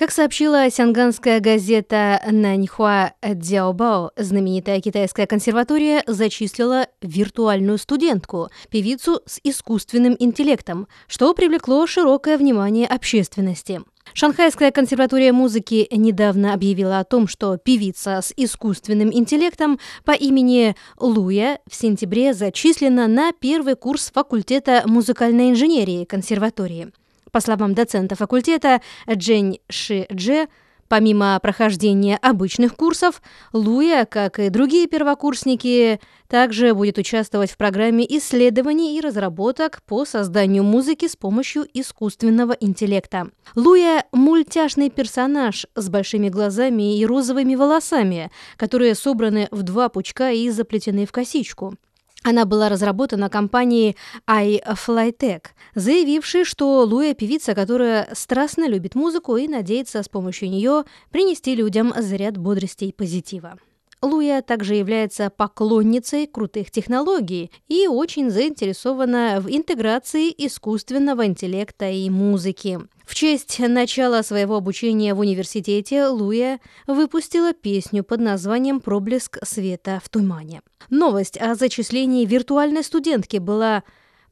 Как сообщила сянганская газета «Наньхуа Дзяобао», знаменитая китайская консерватория зачислила виртуальную студентку, певицу с искусственным интеллектом, что привлекло широкое внимание общественности. Шанхайская консерватория музыки недавно объявила о том, что певица с искусственным интеллектом по имени Луя в сентябре зачислена на первый курс факультета музыкальной инженерии консерватории. По словам доцента факультета Джень Ши Дже, помимо прохождения обычных курсов, Луя, как и другие первокурсники, также будет участвовать в программе исследований и разработок по созданию музыки с помощью искусственного интеллекта. Луя – мультяшный персонаж с большими глазами и розовыми волосами, которые собраны в два пучка и заплетены в косичку. Она была разработана компанией iFlyTech, заявившей, что Луя – певица, которая страстно любит музыку и надеется с помощью нее принести людям заряд бодрости и позитива. Луя также является поклонницей крутых технологий и очень заинтересована в интеграции искусственного интеллекта и музыки. В честь начала своего обучения в университете Луя выпустила песню под названием «Проблеск света в тумане». Новость о зачислении виртуальной студентки была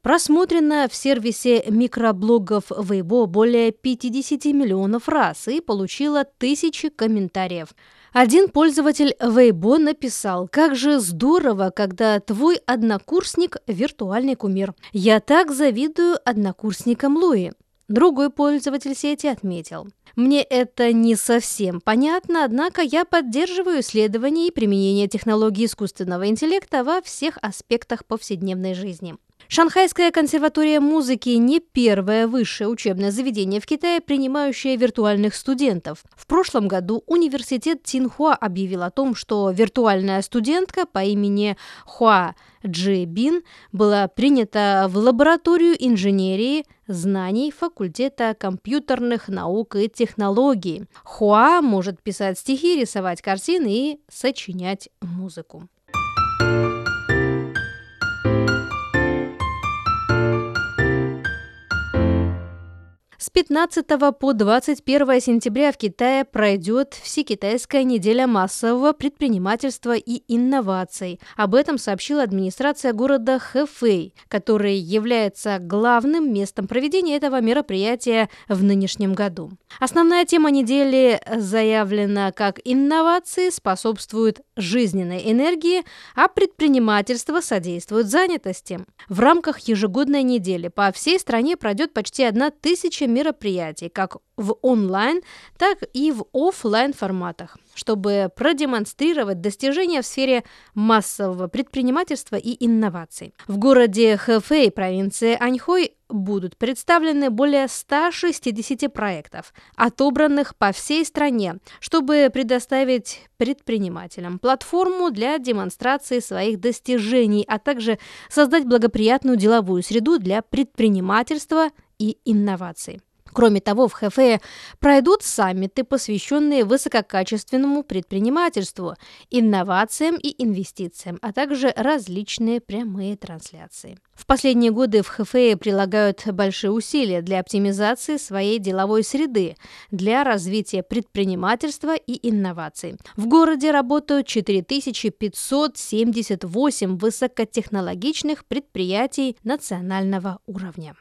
просмотрена в сервисе микроблогов Weibo более 50 миллионов раз и получила тысячи комментариев – один пользователь Weibo написал, как же здорово, когда твой однокурсник – виртуальный кумир. Я так завидую однокурсникам Луи. Другой пользователь сети отметил. Мне это не совсем понятно, однако я поддерживаю исследования и применение технологий искусственного интеллекта во всех аспектах повседневной жизни. Шанхайская консерватория музыки не первое высшее учебное заведение в Китае, принимающее виртуальных студентов. В прошлом году университет Цинхуа объявил о том, что виртуальная студентка по имени Хуа Джи Бин была принята в лабораторию инженерии знаний факультета компьютерных наук и технологий. Хуа может писать стихи, рисовать картины и сочинять музыку. С 15 по 21 сентября в Китае пройдет Всекитайская неделя массового предпринимательства и инноваций. Об этом сообщила администрация города Хэфэй, который является главным местом проведения этого мероприятия в нынешнем году. Основная тема недели заявлена как «Инновации способствуют жизненной энергии, а предпринимательство содействует занятости». В рамках ежегодной недели по всей стране пройдет почти одна тысяча мероприятий, как в онлайн, так и в офлайн форматах, чтобы продемонстрировать достижения в сфере массового предпринимательства и инноваций. В городе Хэфэй, провинции Аньхой, будут представлены более 160 проектов, отобранных по всей стране, чтобы предоставить предпринимателям платформу для демонстрации своих достижений, а также создать благоприятную деловую среду для предпринимательства и инноваций. Кроме того, в Хэфе пройдут саммиты, посвященные высококачественному предпринимательству, инновациям и инвестициям, а также различные прямые трансляции. В последние годы в Хэфее прилагают большие усилия для оптимизации своей деловой среды, для развития предпринимательства и инноваций. В городе работают 4578 высокотехнологичных предприятий национального уровня.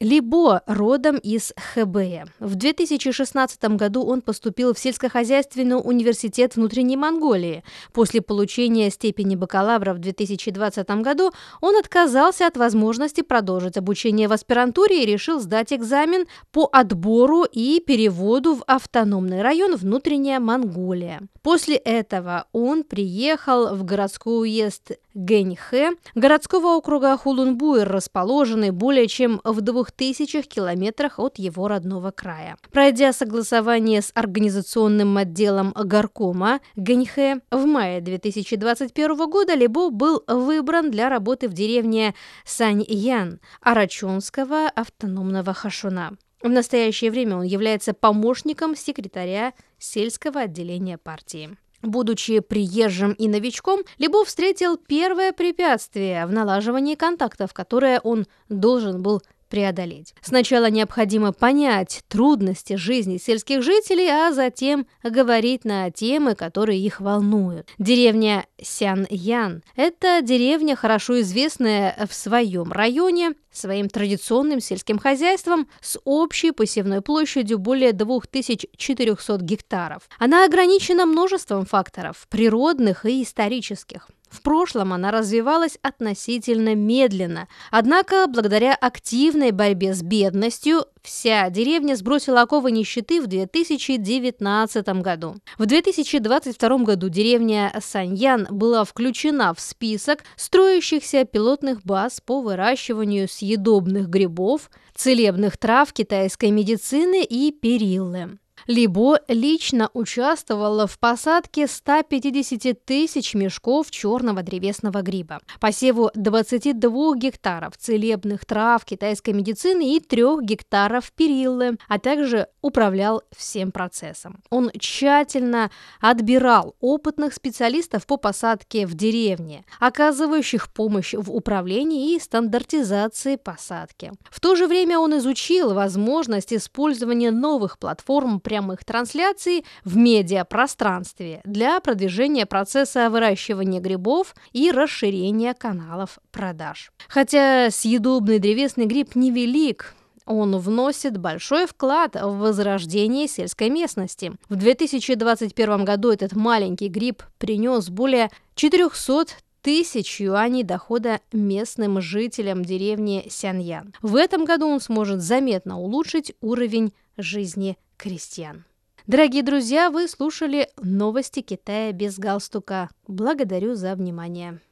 Либо родом из Хэбэя. В 2016 году он поступил в сельскохозяйственный университет внутренней Монголии. После получения степени бакалавра в 2020 году он отказался от возможности продолжить обучение в аспирантуре и решил сдать экзамен по отбору и переводу в автономный район внутренняя Монголия. После этого он приехал в городской уезд Гэньхэ, городского округа Хулунбуэр, расположенный более чем в двух тысячах километрах от его родного края. Пройдя согласование с организационным отделом горкома Ганьхэ, в мае 2021 года Либо был выбран для работы в деревне Саньян Арачунского автономного Хашуна. В настоящее время он является помощником секретаря сельского отделения партии. Будучи приезжим и новичком, Лебов встретил первое препятствие в налаживании контактов, которое он должен был преодолеть. Сначала необходимо понять трудности жизни сельских жителей, а затем говорить на темы, которые их волнуют. Деревня Сян-Ян – это деревня, хорошо известная в своем районе, своим традиционным сельским хозяйством с общей посевной площадью более 2400 гектаров. Она ограничена множеством факторов – природных и исторических. В прошлом она развивалась относительно медленно, однако благодаря активной борьбе с бедностью вся деревня сбросила оковы нищеты в 2019 году. В 2022 году деревня Саньян была включена в список строящихся пилотных баз по выращиванию съедобных грибов, целебных трав китайской медицины и периллы. Либо лично участвовала в посадке 150 тысяч мешков черного древесного гриба, посеву 22 гектаров целебных трав китайской медицины и 3 гектаров периллы, а также управлял всем процессом. Он тщательно отбирал опытных специалистов по посадке в деревне, оказывающих помощь в управлении и стандартизации посадки. В то же время он изучил возможность использования новых платформ прямых трансляций в медиапространстве для продвижения процесса выращивания грибов и расширения каналов продаж. Хотя съедобный древесный гриб невелик, он вносит большой вклад в возрождение сельской местности. В 2021 году этот маленький гриб принес более 400 тысяч юаней дохода местным жителям деревни Сяньян. В этом году он сможет заметно улучшить уровень жизни крестьян. Дорогие друзья, вы слушали новости Китая без галстука. Благодарю за внимание.